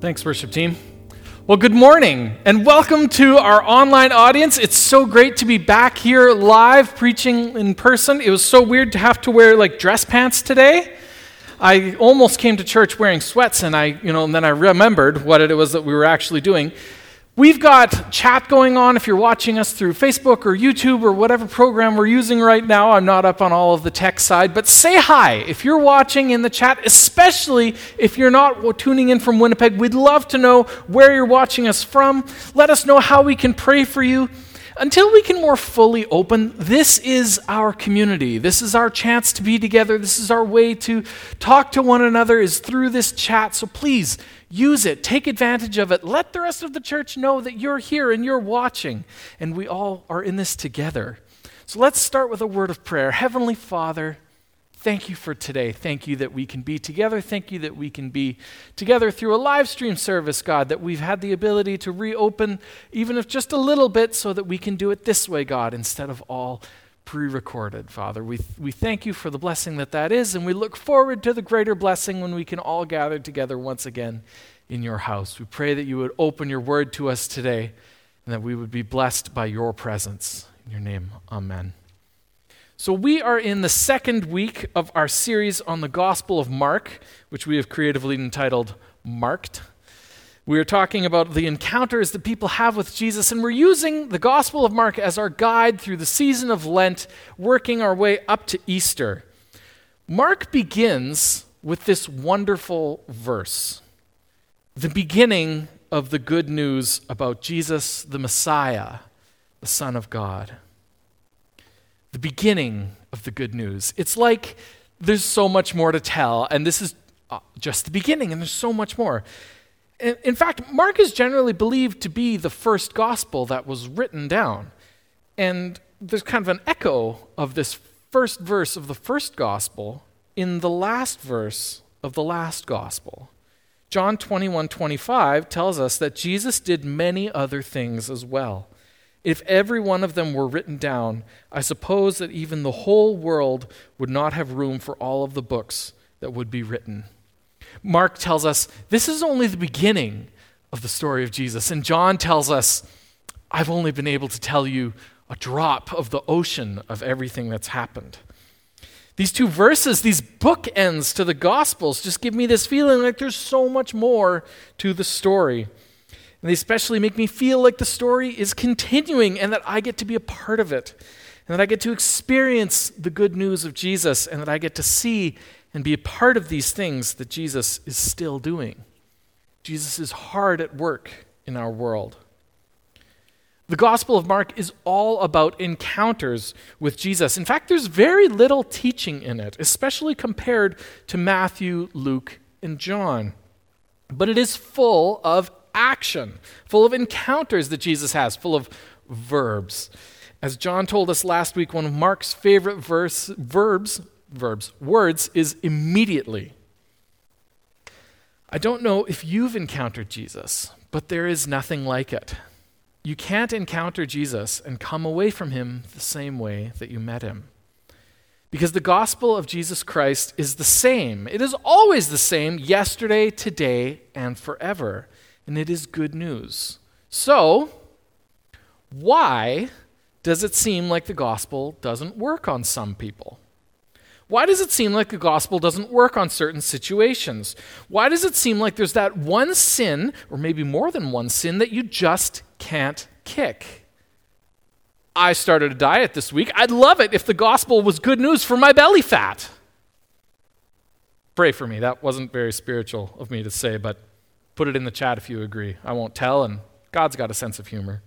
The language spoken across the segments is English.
Thanks, worship team. Well, good morning and welcome to our online audience. It's so great to be back here live preaching in person. It was so weird to have to wear like dress pants today. I almost came to church wearing sweats and I, you know, and then I remembered what it was that we were actually doing. We've got chat going on if you're watching us through Facebook or YouTube or whatever program we're using right now. I'm not up on all of the tech side, but say hi if you're watching in the chat, especially if you're not tuning in from Winnipeg. We'd love to know where you're watching us from. Let us know how we can pray for you. Until we can more fully open, this is our community. This is our chance to be together. This is our way to talk to one another is through this chat. So please Use it, take advantage of it. Let the rest of the church know that you're here and you're watching, and we all are in this together. So let's start with a word of prayer. Heavenly Father, thank you for today. Thank you that we can be together. Thank you that we can be together through a live stream service, God, that we've had the ability to reopen, even if just a little bit, so that we can do it this way, God, instead of all pre recorded, Father. We, we thank you for the blessing that that is, and we look forward to the greater blessing when we can all gather together once again in your house. We pray that you would open your word to us today and that we would be blessed by your presence. In your name, amen. So, we are in the second week of our series on the Gospel of Mark, which we have creatively entitled Marked. We are talking about the encounters that people have with Jesus, and we're using the Gospel of Mark as our guide through the season of Lent, working our way up to Easter. Mark begins with this wonderful verse, the beginning of the good news about Jesus, the Messiah, the Son of God. The beginning of the good news. It's like there's so much more to tell, and this is uh, just the beginning, and there's so much more. In fact, Mark is generally believed to be the first gospel that was written down. And there's kind of an echo of this first verse of the first gospel in the last verse of the last gospel. John 21 25 tells us that Jesus did many other things as well. If every one of them were written down, I suppose that even the whole world would not have room for all of the books that would be written. Mark tells us this is only the beginning of the story of Jesus. And John tells us, I've only been able to tell you a drop of the ocean of everything that's happened. These two verses, these bookends to the Gospels, just give me this feeling like there's so much more to the story. And they especially make me feel like the story is continuing and that I get to be a part of it. And that I get to experience the good news of Jesus and that I get to see and be a part of these things that Jesus is still doing. Jesus is hard at work in our world. The Gospel of Mark is all about encounters with Jesus. In fact, there's very little teaching in it, especially compared to Matthew, Luke, and John. But it is full of action, full of encounters that Jesus has, full of verbs. As John told us last week, one of Mark's favorite verse, verbs verbs. Words is immediately. I don't know if you've encountered Jesus, but there is nothing like it. You can't encounter Jesus and come away from him the same way that you met him. Because the gospel of Jesus Christ is the same. It is always the same, yesterday, today, and forever. And it is good news. So, why does it seem like the gospel doesn't work on some people? Why does it seem like the gospel doesn't work on certain situations? Why does it seem like there's that one sin, or maybe more than one sin, that you just can't kick? I started a diet this week. I'd love it if the gospel was good news for my belly fat. Pray for me. That wasn't very spiritual of me to say, but put it in the chat if you agree. I won't tell, and God's got a sense of humor.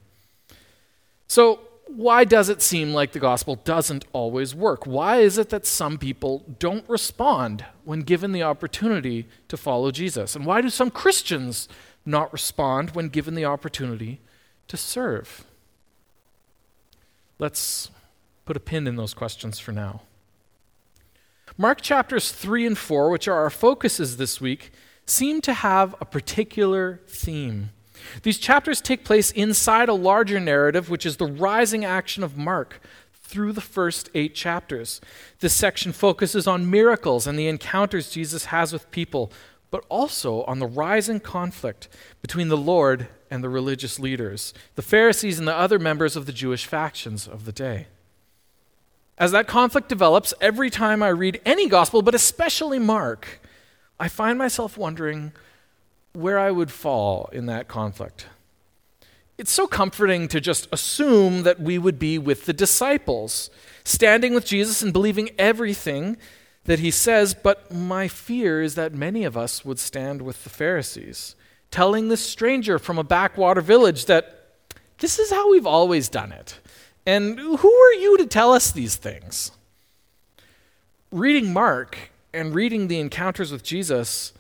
So, why does it seem like the gospel doesn't always work? Why is it that some people don't respond when given the opportunity to follow Jesus? And why do some Christians not respond when given the opportunity to serve? Let's put a pin in those questions for now. Mark chapters 3 and 4, which are our focuses this week, seem to have a particular theme. These chapters take place inside a larger narrative, which is the rising action of Mark through the first eight chapters. This section focuses on miracles and the encounters Jesus has with people, but also on the rising conflict between the Lord and the religious leaders, the Pharisees and the other members of the Jewish factions of the day. As that conflict develops, every time I read any gospel, but especially Mark, I find myself wondering where I would fall in that conflict. It's so comforting to just assume that we would be with the disciples, standing with Jesus and believing everything that he says, but my fear is that many of us would stand with the Pharisees, telling this stranger from a backwater village that this is how we've always done it. And who are you to tell us these things? Reading Mark and reading the encounters with Jesus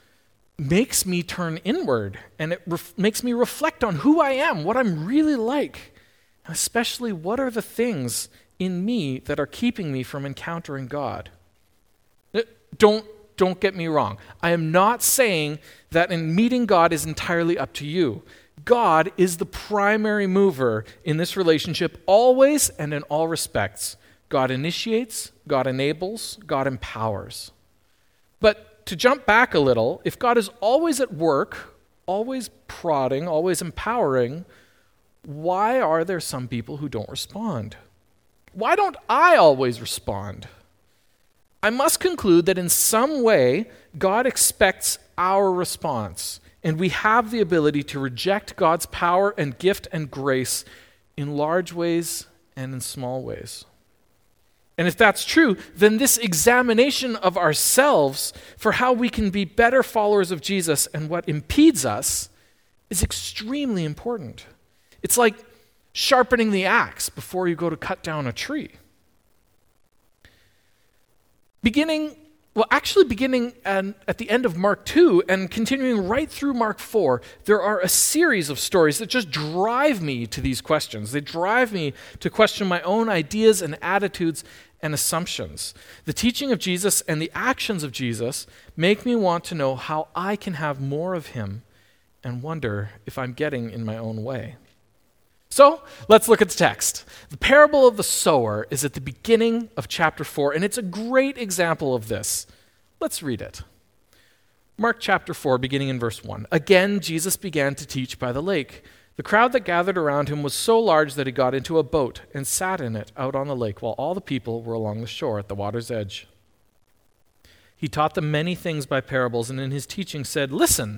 makes me turn inward and it ref- makes me reflect on who I am, what I'm really like, especially what are the things in me that are keeping me from encountering God. Uh, don't, don't get me wrong. I am not saying that in meeting God is entirely up to you. God is the primary mover in this relationship always and in all respects. God initiates, God enables, God empowers. But to jump back a little, if God is always at work, always prodding, always empowering, why are there some people who don't respond? Why don't I always respond? I must conclude that in some way, God expects our response, and we have the ability to reject God's power and gift and grace in large ways and in small ways. And if that's true, then this examination of ourselves for how we can be better followers of Jesus and what impedes us is extremely important. It's like sharpening the axe before you go to cut down a tree. Beginning well, actually, beginning at the end of Mark 2 and continuing right through Mark 4, there are a series of stories that just drive me to these questions. They drive me to question my own ideas and attitudes and assumptions. The teaching of Jesus and the actions of Jesus make me want to know how I can have more of him and wonder if I'm getting in my own way. So let's look at the text. The parable of the sower is at the beginning of chapter 4, and it's a great example of this. Let's read it. Mark chapter 4, beginning in verse 1. Again, Jesus began to teach by the lake. The crowd that gathered around him was so large that he got into a boat and sat in it out on the lake while all the people were along the shore at the water's edge. He taught them many things by parables, and in his teaching said, Listen.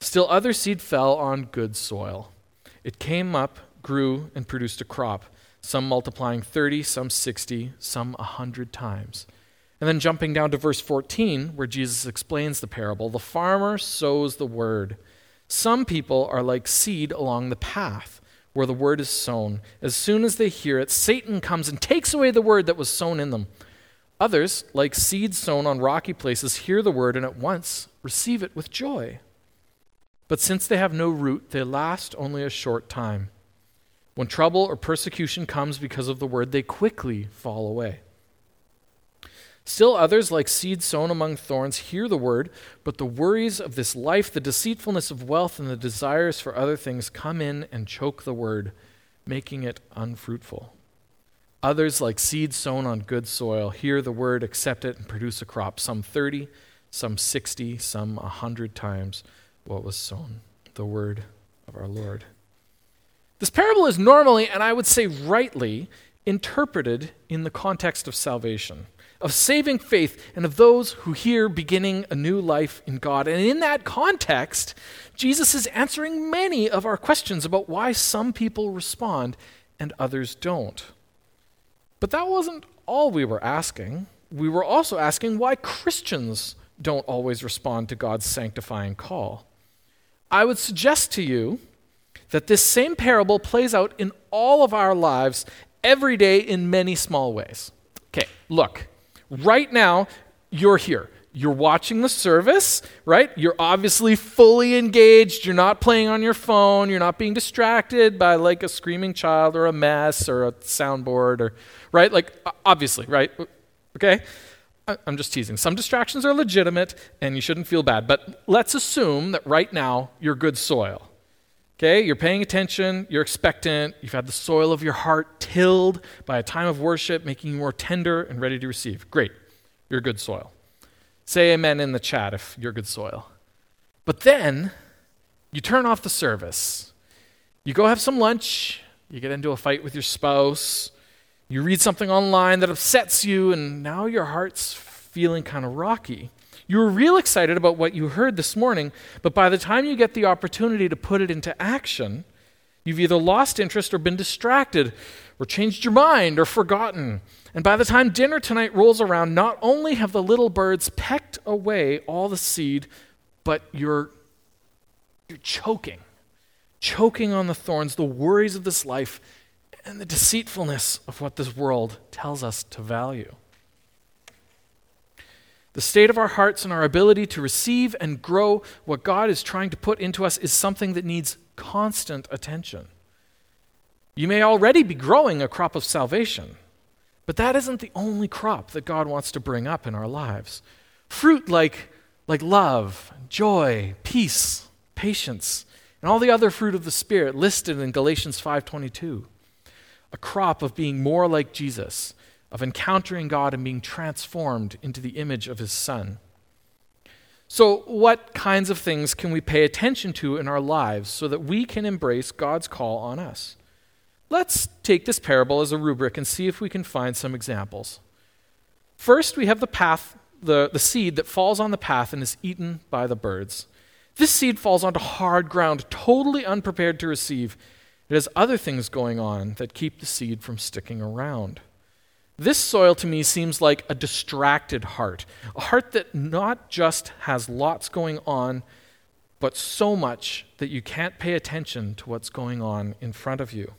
Still, other seed fell on good soil. It came up, grew, and produced a crop, some multiplying 30, some 60, some a 100 times. And then jumping down to verse 14, where Jesus explains the parable the farmer sows the word. Some people are like seed along the path where the word is sown. As soon as they hear it, Satan comes and takes away the word that was sown in them. Others, like seed sown on rocky places, hear the word and at once receive it with joy. But since they have no root, they last only a short time. When trouble or persecution comes because of the word, they quickly fall away. Still others, like seed sown among thorns, hear the word, but the worries of this life, the deceitfulness of wealth, and the desires for other things come in and choke the word, making it unfruitful. Others, like seed sown on good soil, hear the word, accept it, and produce a crop, some 30, some 60, some a 100 times what was sown, the word of our Lord. This parable is normally, and I would say rightly, interpreted in the context of salvation, of saving faith, and of those who hear beginning a new life in God. And in that context, Jesus is answering many of our questions about why some people respond and others don't. But that wasn't all we were asking. We were also asking why Christians don't always respond to God's sanctifying call. I would suggest to you that this same parable plays out in all of our lives every day in many small ways. Okay, look, right now, you're here. you're watching the service, right? You're obviously fully engaged. You're not playing on your phone. You're not being distracted by like a screaming child or a mess or a soundboard or, right? Like, obviously, right? Okay? I'm just teasing. Some distractions are legitimate and you shouldn't feel bad. But let's assume that right now you're good soil. Okay? You're paying attention, you're expectant, you've had the soil of your heart tilled by a time of worship, making you more tender and ready to receive. Great. You're good soil. Say amen in the chat if you're good soil. But then you turn off the service. You go have some lunch, you get into a fight with your spouse, you read something online that upsets you, and now your heart's feeling kind of rocky. You were real excited about what you heard this morning, but by the time you get the opportunity to put it into action, you've either lost interest or been distracted, or changed your mind or forgotten. And by the time dinner tonight rolls around, not only have the little birds pecked away all the seed, but you're, you're choking, choking on the thorns, the worries of this life, and the deceitfulness of what this world tells us to value. The state of our hearts and our ability to receive and grow what God is trying to put into us is something that needs constant attention. You may already be growing a crop of salvation. But that isn't the only crop that God wants to bring up in our lives. Fruit like, like love, joy, peace, patience, and all the other fruit of the Spirit listed in Galatians 5:22. A crop of being more like Jesus, of encountering God and being transformed into the image of his Son. So, what kinds of things can we pay attention to in our lives so that we can embrace God's call on us? Let's take this parable as a rubric and see if we can find some examples. First, we have the path, the, the seed that falls on the path and is eaten by the birds. This seed falls onto hard ground, totally unprepared to receive. It has other things going on that keep the seed from sticking around. This soil to me seems like a distracted heart, a heart that not just has lots going on, but so much that you can't pay attention to what's going on in front of you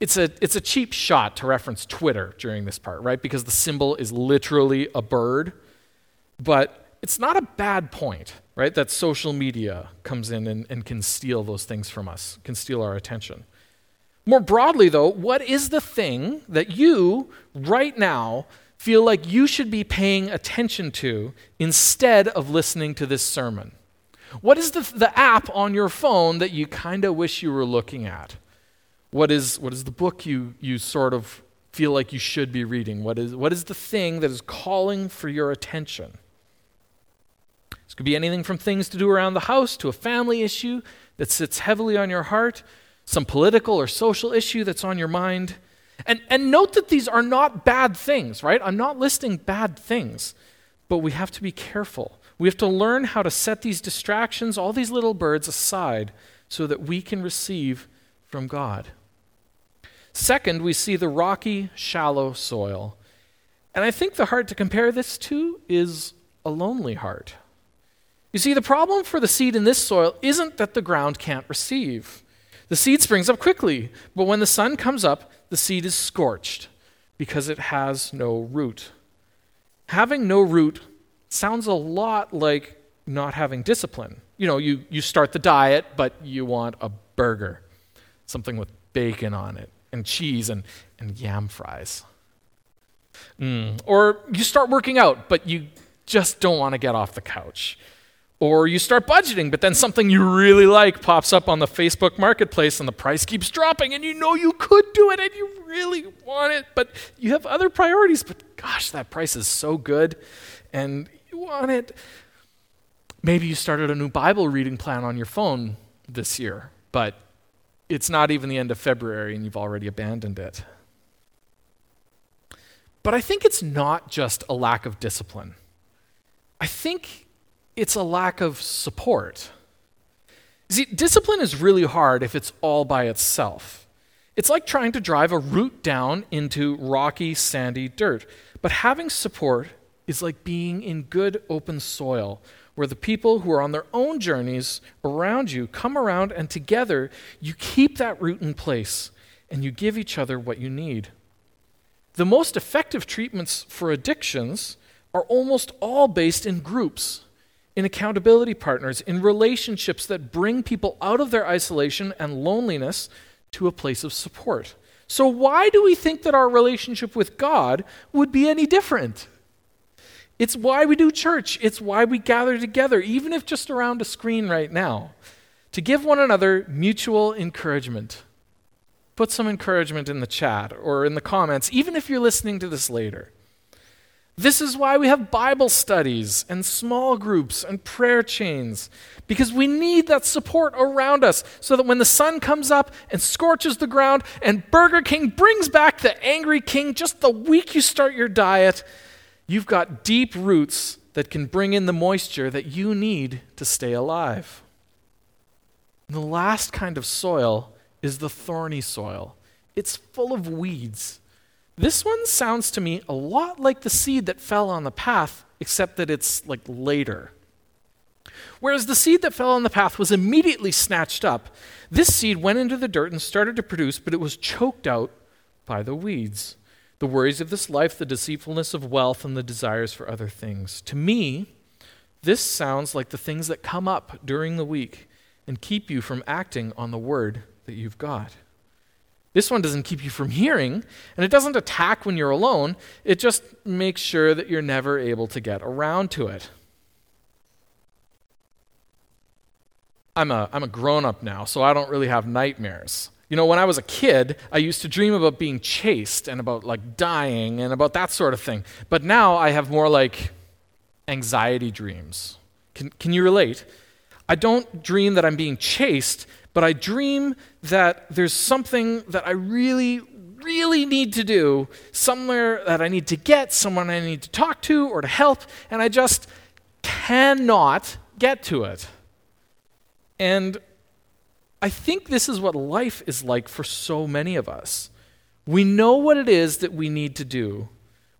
it's a, it's a cheap shot to reference Twitter during this part, right? Because the symbol is literally a bird. But it's not a bad point, right? That social media comes in and, and can steal those things from us, can steal our attention. More broadly, though, what is the thing that you, right now, feel like you should be paying attention to instead of listening to this sermon? What is the, the app on your phone that you kind of wish you were looking at? What is, what is the book you, you sort of feel like you should be reading? What is, what is the thing that is calling for your attention? This could be anything from things to do around the house to a family issue that sits heavily on your heart, some political or social issue that's on your mind. And, and note that these are not bad things, right? I'm not listing bad things, but we have to be careful. We have to learn how to set these distractions, all these little birds, aside so that we can receive from God. Second, we see the rocky, shallow soil. And I think the heart to compare this to is a lonely heart. You see, the problem for the seed in this soil isn't that the ground can't receive. The seed springs up quickly, but when the sun comes up, the seed is scorched because it has no root. Having no root sounds a lot like not having discipline. You know, you, you start the diet, but you want a burger, something with bacon on it and cheese and, and yam fries. Mm. Or you start working out, but you just don't want to get off the couch. Or you start budgeting, but then something you really like pops up on the Facebook marketplace and the price keeps dropping, and you know you could do it and you really want it, but you have other priorities. But gosh, that price is so good and you want it. Maybe you started a new Bible reading plan on your phone this year, but it's not even the end of February and you've already abandoned it. But I think it's not just a lack of discipline. I think it's a lack of support. See, discipline is really hard if it's all by itself. It's like trying to drive a root down into rocky, sandy dirt. But having support is like being in good open soil where the people who are on their own journeys around you come around and together you keep that root in place and you give each other what you need. The most effective treatments for addictions are almost all based in groups, in accountability partners, in relationships that bring people out of their isolation and loneliness to a place of support. So, why do we think that our relationship with God would be any different? It's why we do church. It's why we gather together, even if just around a screen right now, to give one another mutual encouragement. Put some encouragement in the chat or in the comments, even if you're listening to this later. This is why we have Bible studies and small groups and prayer chains, because we need that support around us so that when the sun comes up and scorches the ground and Burger King brings back the angry king just the week you start your diet, you've got deep roots that can bring in the moisture that you need to stay alive. And the last kind of soil is the thorny soil, it's full of weeds this one sounds to me a lot like the seed that fell on the path, except that it's like later. Whereas the seed that fell on the path was immediately snatched up, this seed went into the dirt and started to produce, but it was choked out by the weeds. The worries of this life, the deceitfulness of wealth, and the desires for other things. To me, this sounds like the things that come up during the week and keep you from acting on the word that you've got. This one doesn't keep you from hearing, and it doesn't attack when you're alone. It just makes sure that you're never able to get around to it. I'm a, I'm a grown up now, so I don't really have nightmares. You know, when I was a kid, I used to dream about being chased and about like dying and about that sort of thing. But now I have more like anxiety dreams. Can, can you relate? I don't dream that I'm being chased, but I dream that there's something that I really, really need to do, somewhere that I need to get, someone I need to talk to or to help, and I just cannot get to it. And I think this is what life is like for so many of us. We know what it is that we need to do.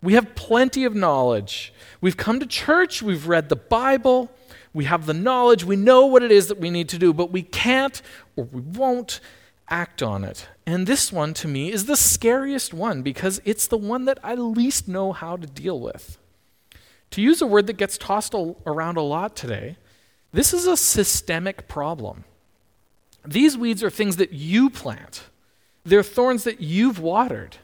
We have plenty of knowledge. We've come to church, we've read the Bible, we have the knowledge, we know what it is that we need to do, but we can't or we won't act on it. And this one, to me, is the scariest one because it's the one that I least know how to deal with. To use a word that gets tossed around a lot today, this is a systemic problem. These weeds are things that you plant, they're thorns that you've watered.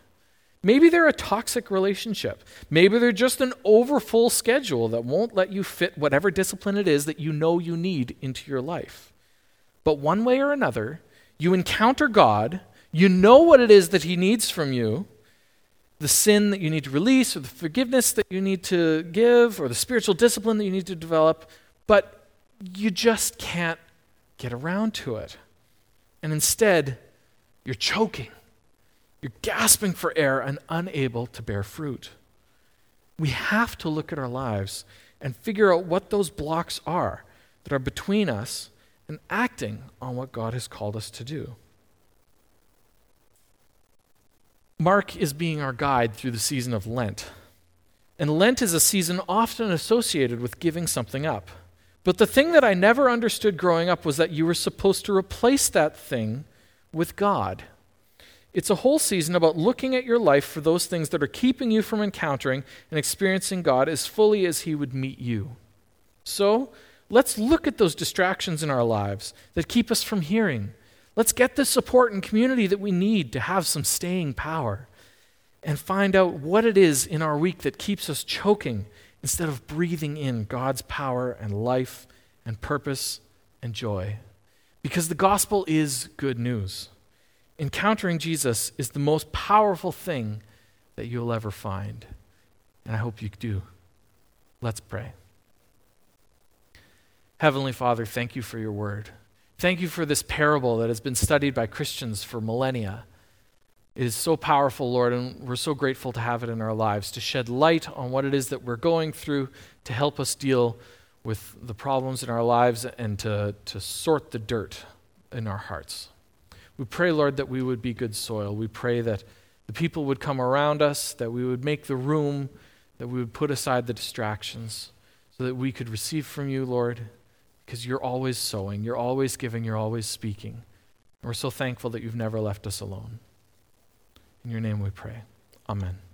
Maybe they're a toxic relationship. Maybe they're just an overfull schedule that won't let you fit whatever discipline it is that you know you need into your life. But one way or another, you encounter God, you know what it is that He needs from you the sin that you need to release, or the forgiveness that you need to give, or the spiritual discipline that you need to develop, but you just can't get around to it. And instead, you're choking you're gasping for air and unable to bear fruit. We have to look at our lives and figure out what those blocks are that are between us and acting on what God has called us to do. Mark is being our guide through the season of Lent. And Lent is a season often associated with giving something up. But the thing that I never understood growing up was that you were supposed to replace that thing with God. It's a whole season about looking at your life for those things that are keeping you from encountering and experiencing God as fully as He would meet you. So, let's look at those distractions in our lives that keep us from hearing. Let's get the support and community that we need to have some staying power and find out what it is in our week that keeps us choking instead of breathing in God's power and life and purpose and joy. Because the gospel is good news encountering Jesus is the most powerful thing that you'll ever find. And I hope you do. Let's pray. Heavenly Father, thank you for your word. Thank you for this parable that has been studied by Christians for millennia. It is so powerful, Lord, and we're so grateful to have it in our lives to shed light on what it is that we're going through, to help us deal with the problems in our lives, and to, to sort the dirt in our hearts. We pray, Lord, that we would be good soil. We pray that the people would come around us, that we would make the room, that we would put aside the distractions so that we could receive from you, Lord, because you're always sowing, you're always giving, you're always speaking. And we're so thankful that you've never left us alone. In your name we pray. Amen.